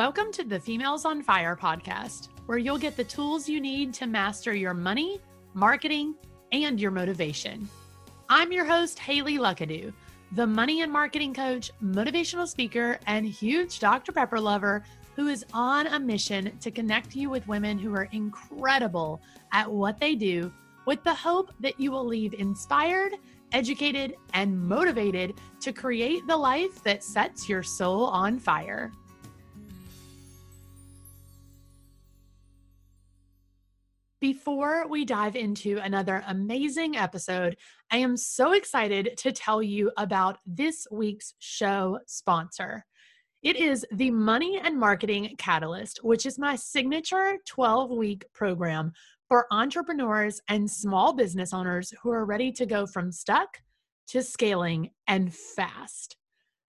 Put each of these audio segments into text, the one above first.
Welcome to the Females on Fire podcast, where you'll get the tools you need to master your money, marketing, and your motivation. I'm your host, Haley Luckadoo, the money and marketing coach, motivational speaker, and huge Dr. Pepper lover who is on a mission to connect you with women who are incredible at what they do with the hope that you will leave inspired, educated, and motivated to create the life that sets your soul on fire. Before we dive into another amazing episode, I am so excited to tell you about this week's show sponsor. It is the Money and Marketing Catalyst, which is my signature 12 week program for entrepreneurs and small business owners who are ready to go from stuck to scaling and fast.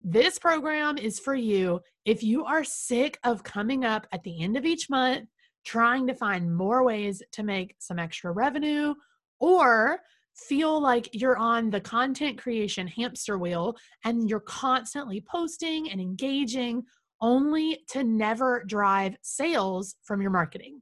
This program is for you if you are sick of coming up at the end of each month trying to find more ways to make some extra revenue or feel like you're on the content creation hamster wheel and you're constantly posting and engaging only to never drive sales from your marketing.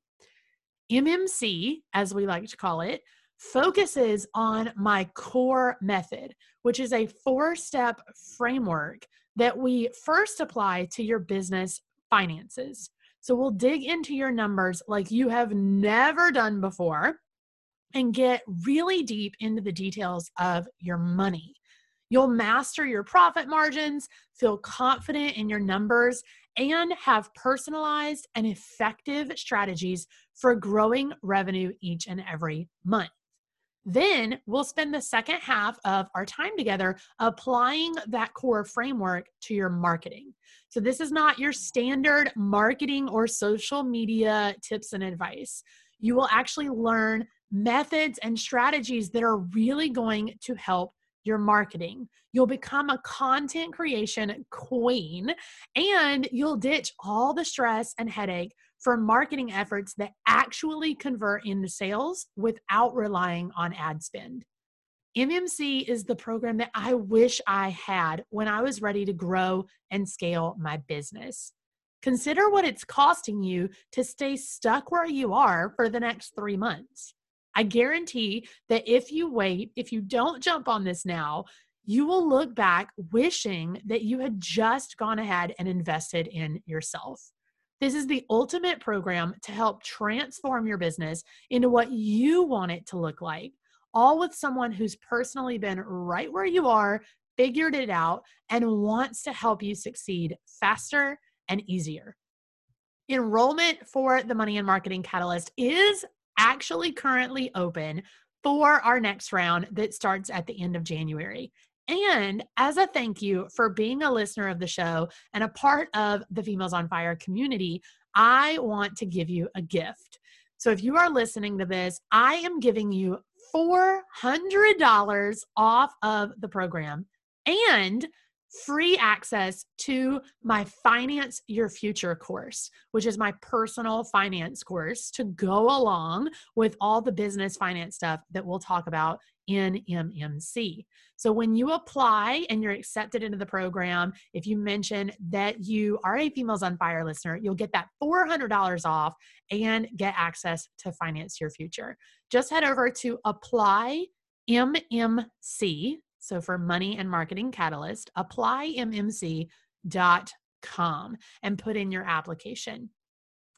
MMC, as we like to call it, focuses on my core method, which is a four step framework that we first apply to your business finances. So we'll dig into your numbers like you have never done before and get really deep into the details of your money. You'll master your profit margins, feel confident in your numbers, and have personalized and effective strategies for growing revenue each and every month. Then we'll spend the second half of our time together applying that core framework to your marketing. So, this is not your standard marketing or social media tips and advice. You will actually learn methods and strategies that are really going to help your marketing. You'll become a content creation queen and you'll ditch all the stress and headache for marketing efforts that actually convert into sales without relying on ad spend. MMC is the program that I wish I had when I was ready to grow and scale my business. Consider what it's costing you to stay stuck where you are for the next three months. I guarantee that if you wait, if you don't jump on this now, you will look back wishing that you had just gone ahead and invested in yourself. This is the ultimate program to help transform your business into what you want it to look like, all with someone who's personally been right where you are, figured it out, and wants to help you succeed faster and easier. Enrollment for the Money and Marketing Catalyst is actually currently open for our next round that starts at the end of January. And as a thank you for being a listener of the show and a part of the Females on Fire community, I want to give you a gift. So if you are listening to this, I am giving you $400 off of the program and free access to my Finance Your Future course, which is my personal finance course to go along with all the business finance stuff that we'll talk about in MMC. So when you apply and you're accepted into the program, if you mention that you are a Females on Fire listener, you'll get that $400 off and get access to Finance Your Future. Just head over to apply MMC so for Money and Marketing Catalyst, applymmc.com and put in your application.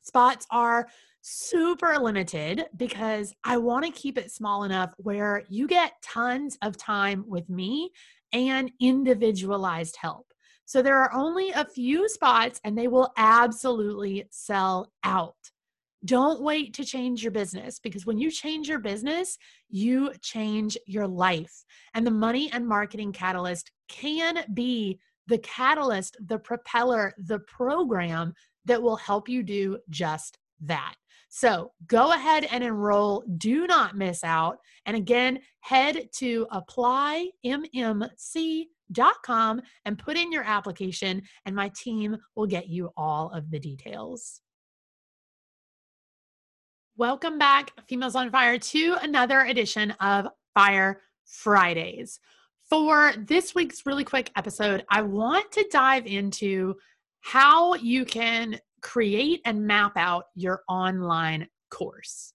Spots are super limited because I want to keep it small enough where you get tons of time with me and individualized help. So there are only a few spots and they will absolutely sell out. Don't wait to change your business because when you change your business, you change your life. And the money and marketing catalyst can be the catalyst, the propeller, the program that will help you do just that. So go ahead and enroll. Do not miss out. And again, head to applymmc.com and put in your application, and my team will get you all of the details. Welcome back, Females on Fire, to another edition of Fire Fridays. For this week's really quick episode, I want to dive into how you can create and map out your online course.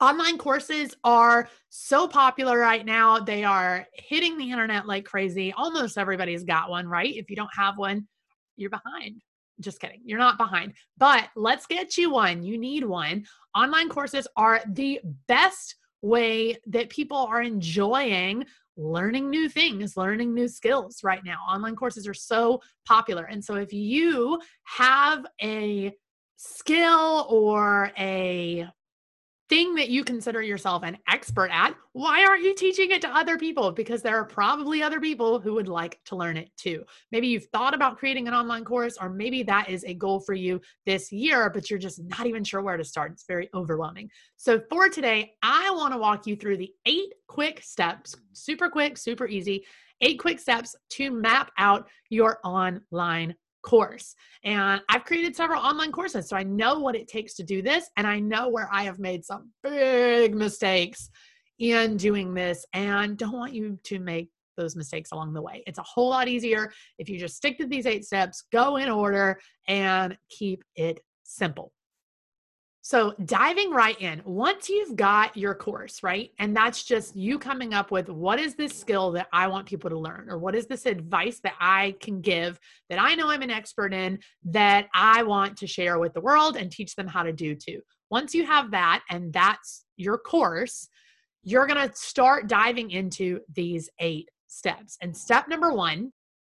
Online courses are so popular right now. They are hitting the internet like crazy. Almost everybody's got one, right? If you don't have one, you're behind. Just kidding. You're not behind. But let's get you one. You need one. Online courses are the best way that people are enjoying learning new things, learning new skills right now. Online courses are so popular. And so if you have a skill or a thing that you consider yourself an expert at, why aren't you teaching it to other people? Because there are probably other people who would like to learn it too. Maybe you've thought about creating an online course, or maybe that is a goal for you this year, but you're just not even sure where to start. It's very overwhelming. So, for today, I want to walk you through the eight quick steps, super quick, super easy, eight quick steps to map out your online course. And I've created several online courses, so I know what it takes to do this. And I know where I have made some big mistakes in doing this and don't want you to make those mistakes along the way. It's a whole lot easier if you just stick to these eight steps, go in order, and keep it simple. So, diving right in, once you've got your course, right? And that's just you coming up with what is this skill that I want people to learn, or what is this advice that I can give that I know I'm an expert in that I want to share with the world and teach them how to do too. Once you have that, and that's your course, you're going to start diving into these eight steps. And step number one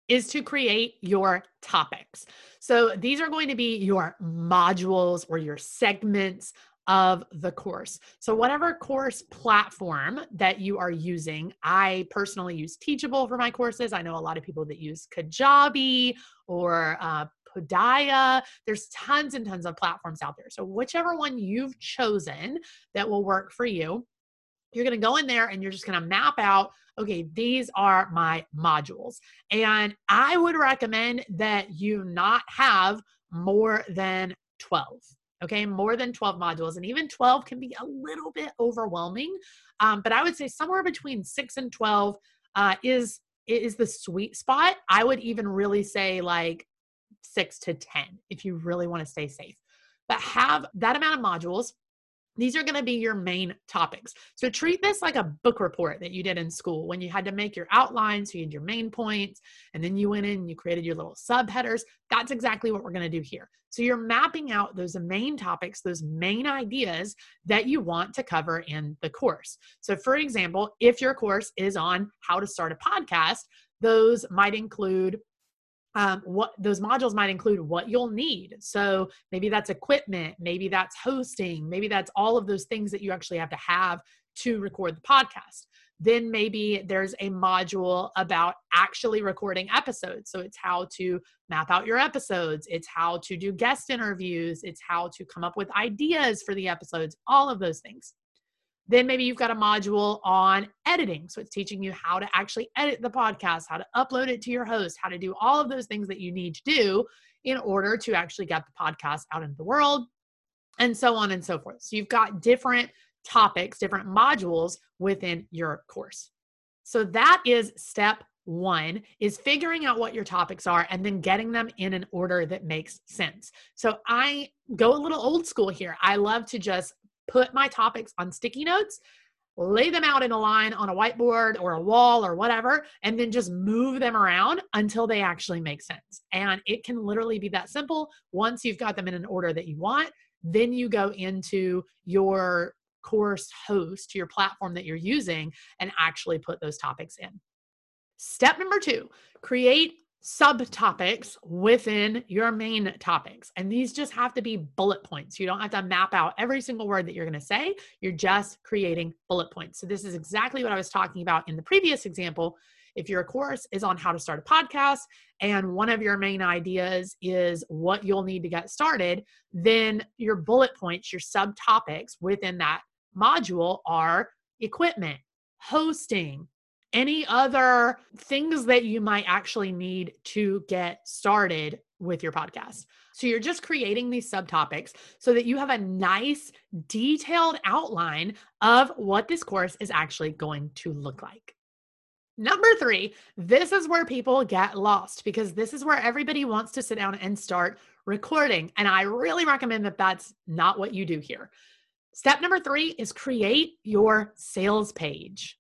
is to create your topics. So these are going to be your modules or your segments of the course. So, whatever course platform that you are using, I personally use Teachable for my courses. I know a lot of people that use Kajabi or uh, Podia. There's tons and tons of platforms out there. So, whichever one you've chosen that will work for you, you're going to go in there and you're just going to map out okay, these are my modules. And I would recommend that you not have more than 12. Okay, more than 12 modules. And even 12 can be a little bit overwhelming. Um, but I would say somewhere between six and 12 uh, is is the sweet spot. I would even really say like six to 10 if you really want to stay safe. But have that amount of modules these are going to be your main topics. So treat this like a book report that you did in school when you had to make your outlines, you had your main points, and then you went in and you created your little subheaders. That's exactly what we're going to do here. So you're mapping out those main topics, those main ideas that you want to cover in the course. So, for example, if your course is on how to start a podcast, those might include um, what those modules might include what you'll need. So maybe that's equipment, maybe that's hosting, maybe that's all of those things that you actually have to have to record the podcast. Then maybe there's a module about actually recording episodes. So it's how to map out your episodes, it's how to do guest interviews, it's how to come up with ideas for the episodes, all of those things. Then maybe you've got a module on editing. So it's teaching you how to actually edit the podcast, how to upload it to your host, how to do all of those things that you need to do in order to actually get the podcast out into the world, and so on and so forth. So you've got different topics, different modules within your course. So that is step one is figuring out what your topics are and then getting them in an order that makes sense. So I go a little old school here. I love to just put my topics on sticky notes, lay them out in a line on a whiteboard or a wall or whatever, and then just move them around until they actually make sense. And it can literally be that simple. Once you've got them in an order that you want, then you go into your course host, your platform that you're using, and actually put those topics in. Step number two create subtopics within your main topics. And these just have to be bullet points. You don't have to map out every single word that you're going to say. You're just creating bullet points. So, this is exactly what I was talking about in the previous example. If your course is on how to start a podcast and one of your main ideas is what you'll need to get started, then your bullet points, your subtopics within that module are equipment, hosting, any other things that you might actually need to get started with your podcast. So you're just creating these subtopics so that you have a nice detailed outline of what this course is actually going to look like. Number three, this is where people get lost because this is where everybody wants to sit down and start recording. And I really recommend that that's not what you do here. Step number three is create your sales page.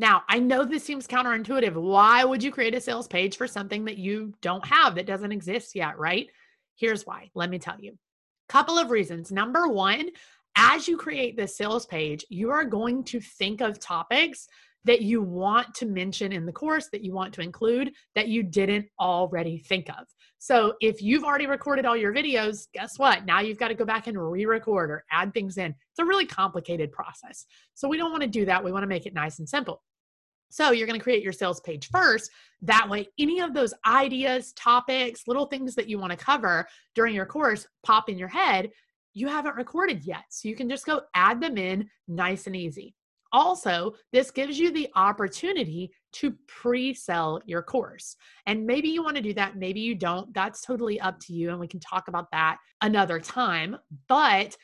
Now, I know this seems counterintuitive. Why would you create a sales page for something that you don't have that doesn't exist yet, right? Here's why. Let me tell you. Couple of reasons. Number one, as you create this sales page, you are going to think of topics that you want to mention in the course that you want to include that you didn't already think of. So if you've already recorded all your videos, guess what? Now you've got to go back and re record or add things in. It's a really complicated process. So we don't want to do that. We want to make it nice and simple. So you're going to create your sales page first. That way, any of those ideas, topics, little things that you want to cover during your course pop in your head, you haven't recorded yet. So you can just go add them in nice and easy. Also, this gives you the opportunity to pre sell your course. And maybe you want to do that, maybe you don't. That's totally up to you. And we can talk about that another time. But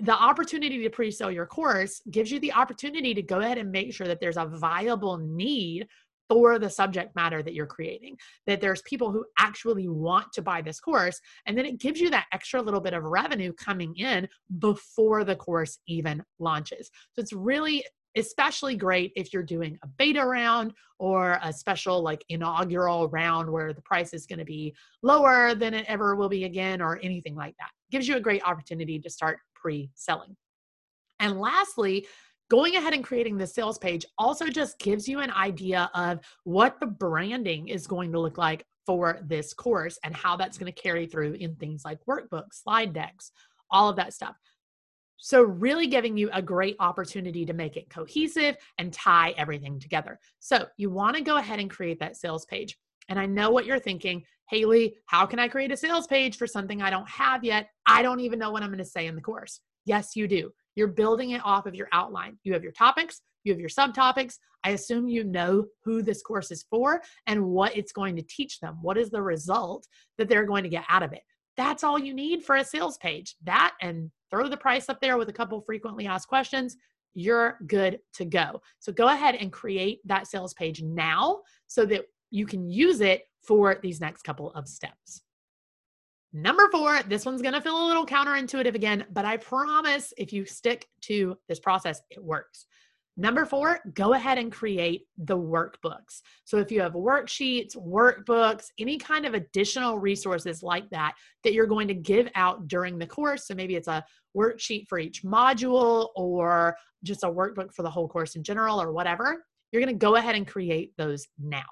the opportunity to pre sell your course gives you the opportunity to go ahead and make sure that there's a viable need for the subject matter that you're creating, that there's people who actually want to buy this course. And then it gives you that extra little bit of revenue coming in before the course even launches. So it's really especially great if you're doing a beta round or a special like inaugural round where the price is going to be lower than it ever will be again or anything like that. Gives you a great opportunity to start pre-selling. And lastly, going ahead and creating the sales page also just gives you an idea of what the branding is going to look like for this course and how that's going to carry through in things like workbooks, slide decks, all of that stuff. So, really giving you a great opportunity to make it cohesive and tie everything together. So, you want to go ahead and create that sales page. And I know what you're thinking, Haley, how can I create a sales page for something I don't have yet? I don't even know what I'm going to say in the course. Yes, you do. You're building it off of your outline. You have your topics, you have your subtopics. I assume you know who this course is for and what it's going to teach them. What is the result that they're going to get out of it? That's all you need for a sales page. That and throw the price up there with a couple frequently asked questions. You're good to go. So go ahead and create that sales page now so that you can use it for these next couple of steps. Number four, this one's to feel a little counterintuitive again, but I promise if you stick to this process, it works. Number four, go ahead and create the workbooks. So if you have worksheets, workbooks, any kind of additional resources like that that you're going to give out during the course, so maybe it's a worksheet for each module or just a workbook for the whole course in general or whatever, you're going to go ahead and create those now.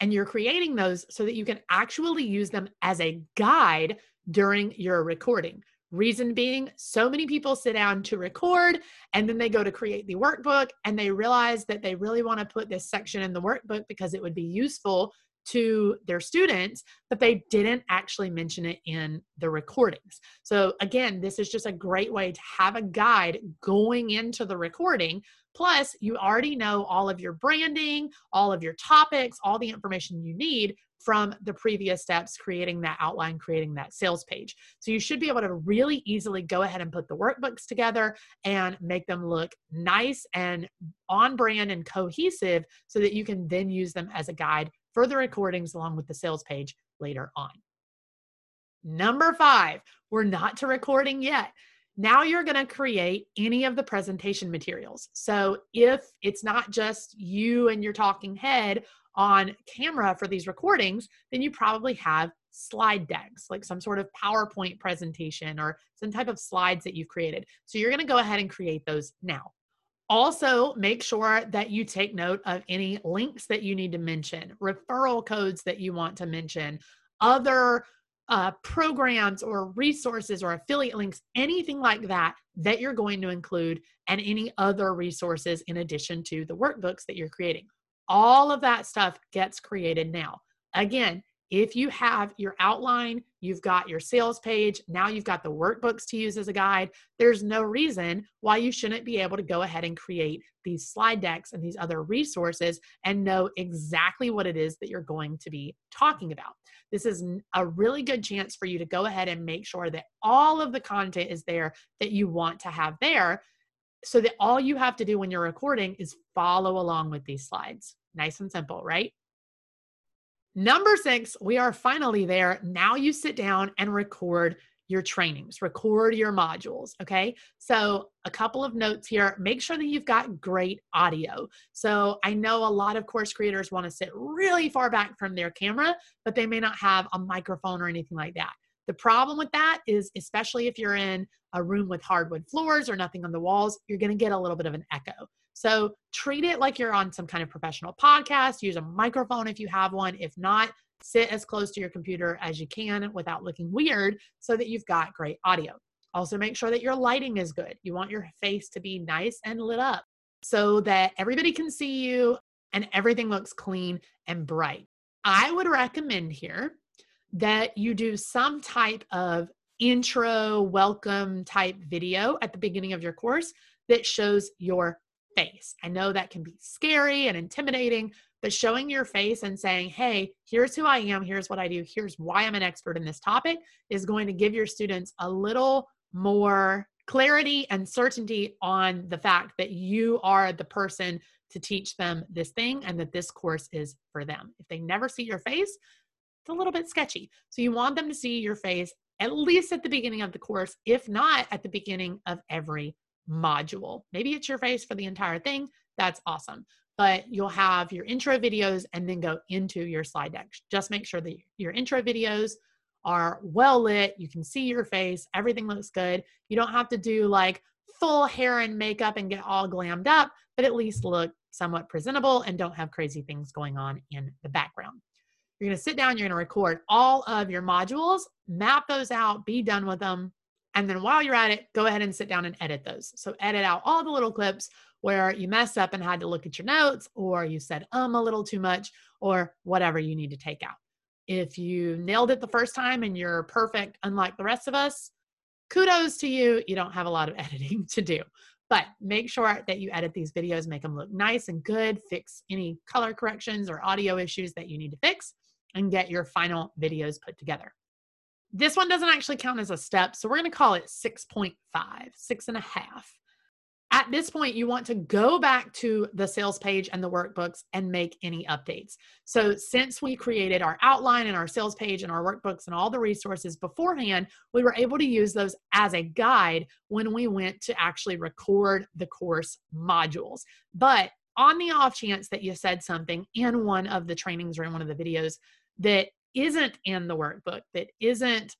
And you're creating those so that you can actually use them as a guide during your recording. Reason being, so many people sit down to record and then they go to create the workbook and they realize that they really want to put this section in the workbook because it would be useful to their students, but they didn't actually mention it in the recordings. So, again, this is just a great way to have a guide going into the recording. Plus, you already know all of your branding, all of your topics, all the information you need from the previous steps, creating that outline, creating that sales page. So you should be able to really easily go ahead and put the workbooks together and make them look nice and on brand and cohesive so that you can then use them as a guide for the recordings along with the sales page later on. Number five, we're not to recording yet. Now you're going to create any of the presentation materials. So if it's not just you and your talking head on camera for these recordings, then you probably have slide decks, like some sort of PowerPoint presentation or some type of slides that you've created. So you're going to go ahead and create those now. Also, make sure that you take note of any links that you need to mention, referral codes that you want to mention, other uh, programs or resources or affiliate links, anything like that, that you're going to include, and any other resources in addition to the workbooks that you're creating. All of that stuff gets created now. Again, if you have your outline, you've got your sales page, now you've got the workbooks to use as a guide, there's no reason why you shouldn't be able to go ahead and create these slide decks and these other resources and know exactly what it is that you're going to be talking about. This is a really good chance for you to go ahead and make sure that all of the content is there that you want to have there so that all you have to do when you're recording is follow along with these slides. Nice and simple, right? Number six, we are finally there. Now you sit down and record your trainings, record your modules. Okay. So, a couple of notes here make sure that you've got great audio. So, I know a lot of course creators want to sit really far back from their camera, but they may not have a microphone or anything like that. The problem with that is, especially if you're in a room with hardwood floors or nothing on the walls, you're going to get a little bit of an echo. So treat it like you're on some kind of professional podcast. Use a microphone if you have one. If not, sit as close to your computer as you can without looking weird so that you've got great audio. Also, make sure that your lighting is good. You want your face to be nice and lit up so that everybody can see you and everything looks clean and bright. I would recommend here that you do some type of intro welcome type video at the beginning of your course that shows your face. I know that can be scary and intimidating, but showing your face and saying, hey, here's who I am, here's what I do, here's why I'm an expert in this topic is going to give your students a little more clarity and certainty on the fact that you are the person to teach them this thing and that this course is for them. If they never see your face, it's a little bit sketchy. So you want them to see your face at least at the beginning of the course, if not at the beginning of every module. Maybe it's your face for the entire thing. That's awesome. But you'll have your intro videos and then go into your slide deck. Just make sure that your intro videos are well lit. You can see your face. Everything looks good. You don't have to do like full hair and makeup and get all glammed up, but at least look somewhat presentable and don't have crazy things going on in the background. You're going to sit down, you're going to record all of your modules, map those out, be done with them. And then while you're at it, go ahead and sit down and edit those. So edit out all the little clips where you messed up and had to look at your notes, or you said um a little too much, or whatever you need to take out. If you nailed it the first time and you're perfect, unlike the rest of us, kudos to you. You don't have a lot of editing to do. But make sure that you edit these videos, make them look nice and good, fix any color corrections or audio issues that you need to fix, and get your final videos put together. This one doesn't actually count as a step, so we're going to call it 6.5, six and a half. At this point, you want to go back to the sales page and the workbooks and make any updates. So, since we created our outline and our sales page and our workbooks and all the resources beforehand, we were able to use those as a guide when we went to actually record the course modules. But on the off chance that you said something in one of the trainings or in one of the videos that isn't in the workbook, that isn't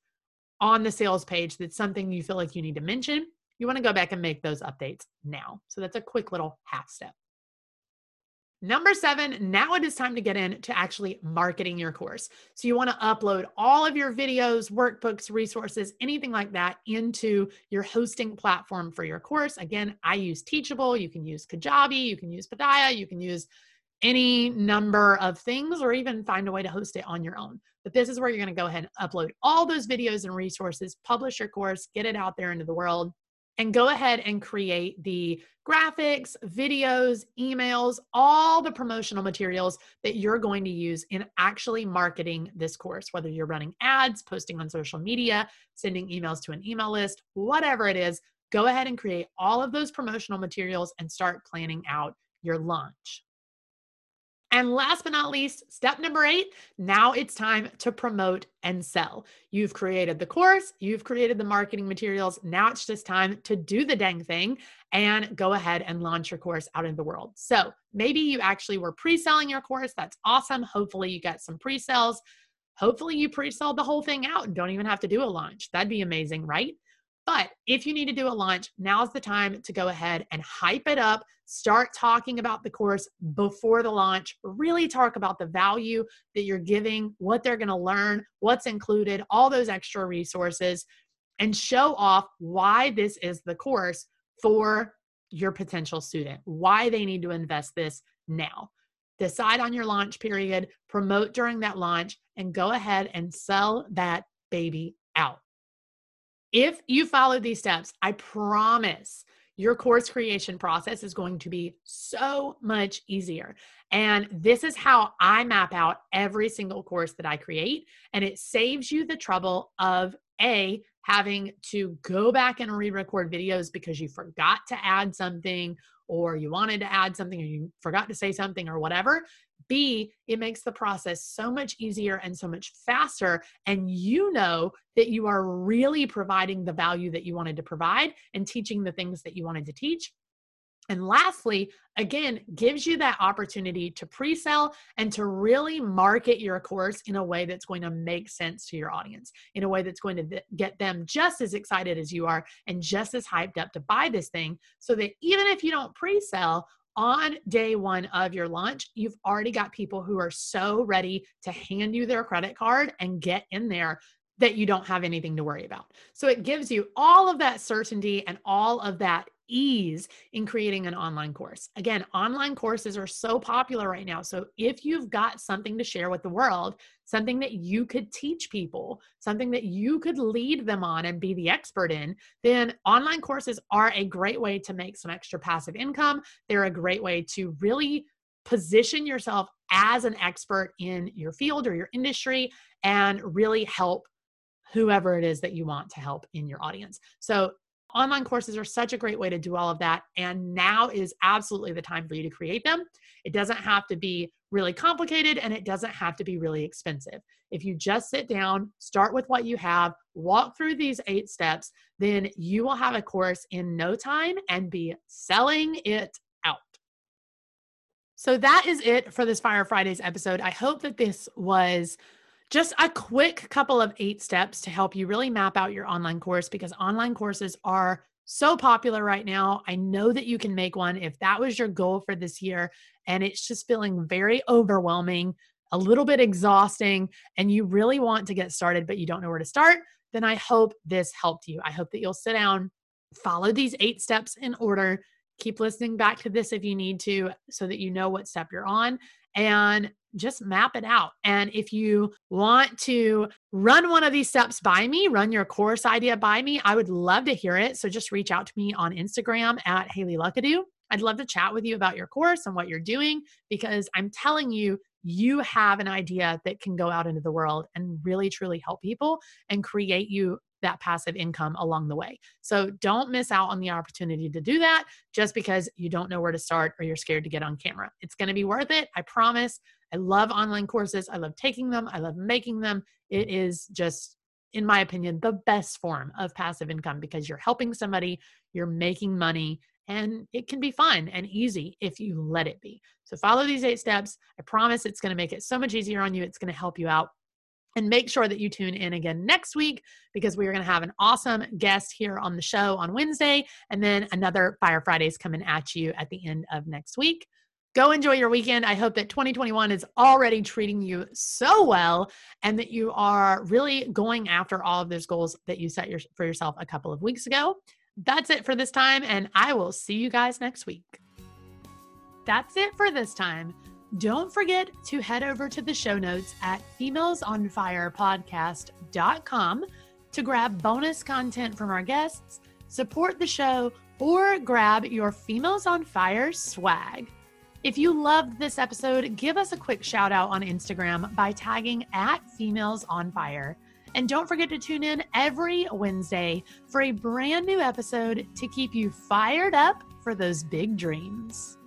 on the sales page, that's something you feel like you need to mention, you want to go back and make those updates now. So that's a quick little half step. Number seven, now it is time to get into actually marketing your course. So you want to upload all of your videos, workbooks, resources, anything like that into your hosting platform for your course. Again, I use Teachable. You can use Kajabi. You can use Podia. You can use any number of things or even find a way to host it on your own. But this is where you're going to go ahead and upload all those videos and resources, publish your course, get it out there into the world and go ahead and create the graphics, videos, emails, all the promotional materials that you're going to use in actually marketing this course, whether you're running ads, posting on social media, sending emails to an email list, whatever it is, go ahead and create all of those promotional materials and start planning out your launch. And last but not least, step number eight now it's time to promote and sell. You've created the course, you've created the marketing materials. Now it's just time to do the dang thing and go ahead and launch your course out in the world. So maybe you actually were pre selling your course. That's awesome. Hopefully, you got some pre sales. Hopefully, you pre sell the whole thing out and don't even have to do a launch. That'd be amazing, right? But if you need to do a launch, now's the time to go ahead and hype it up. Start talking about the course before the launch. Really talk about the value that you're giving, what they're going to learn, what's included, all those extra resources, and show off why this is the course for your potential student, why they need to invest this now. Decide on your launch period, promote during that launch, and go ahead and sell that baby out. If you follow these steps, I promise your course creation process is going to be so much easier. And this is how I map out every single course that I create. And it saves you the trouble of A, having to go back and re record videos because you forgot to add something or you wanted to add something or you forgot to say something or whatever. B, it makes the process so much easier and so much faster. And you know that you are really providing the value that you wanted to provide and teaching the things that you wanted to teach. And lastly, again, gives you that opportunity to pre sell and to really market your course in a way that's going to make sense to your audience, in a way that's going to get them just as excited as you are and just as hyped up to buy this thing. So that even if you don't pre sell, on day one of your launch, you've already got people who are so ready to hand you their credit card and get in there that you don't have anything to worry about. So it gives you all of that certainty and all of that ease in creating an online course. Again, online courses are so popular right now. So if you've got something to share with the world, something that you could teach people, something that you could lead them on and be the expert in, then online courses are a great way to make some extra passive income. They're a great way to really position yourself as an expert in your field or your industry and really help whoever it is that you want to help in your audience. So Online courses are such a great way to do all of that. And now is absolutely the time for you to create them. It doesn't have to be really complicated and it doesn't have to be really expensive. If you just sit down, start with what you have, walk through these eight steps, then you will have a course in no time and be selling it out. So that is it for this Fire Fridays episode. I hope that this was just a quick couple of eight steps to help you really map out your online course because online courses are so popular right now. I know that you can make one if that was your goal for this year and it's just feeling very overwhelming, a little bit exhausting, and you really want to get started, but you don't know where to start. Then I hope this helped you. I hope that you'll sit down, follow these eight steps in order. Keep listening back to this if you need to so that you know what step you're on and just map it out. And if you want to run one of these steps by me, run your course idea by me, I would love to hear it. So just reach out to me on Instagram at Haley Luckadoo. I'd love to chat with you about your course and what you're doing because I'm telling you, you have an idea that can go out into the world and really truly help people and create you that passive income along the way. So don't miss out on the opportunity to do that just because you don't know where to start or you're scared to get on camera. It's going to be worth it. I promise. I love online courses. I love taking them. I love making them. It is just, in my opinion, the best form of passive income because you're helping somebody, you're making money, and it can be fun and easy if you let it be. So follow these eight steps. I promise it's going to make it so much easier on you. It's going to help you out. And make sure that you tune in again next week because we are going to have an awesome guest here on the show on Wednesday and then another Fire Fridays coming at you at the end of next week. Go enjoy your weekend. I hope that 2021 is already treating you so well and that you are really going after all of those goals that you set your, for yourself a couple of weeks ago. That's it for this time, and I will see you guys next week. That's it for this time. Don't forget to head over to the show notes at femalesonfirepodcast.com to grab bonus content from our guests, support the show, or grab your Females on Fire swag. If you loved this episode, give us a quick shout out on Instagram by tagging at Females on Fire. And don't forget to tune in every Wednesday for a brand new episode to keep you fired up for those big dreams.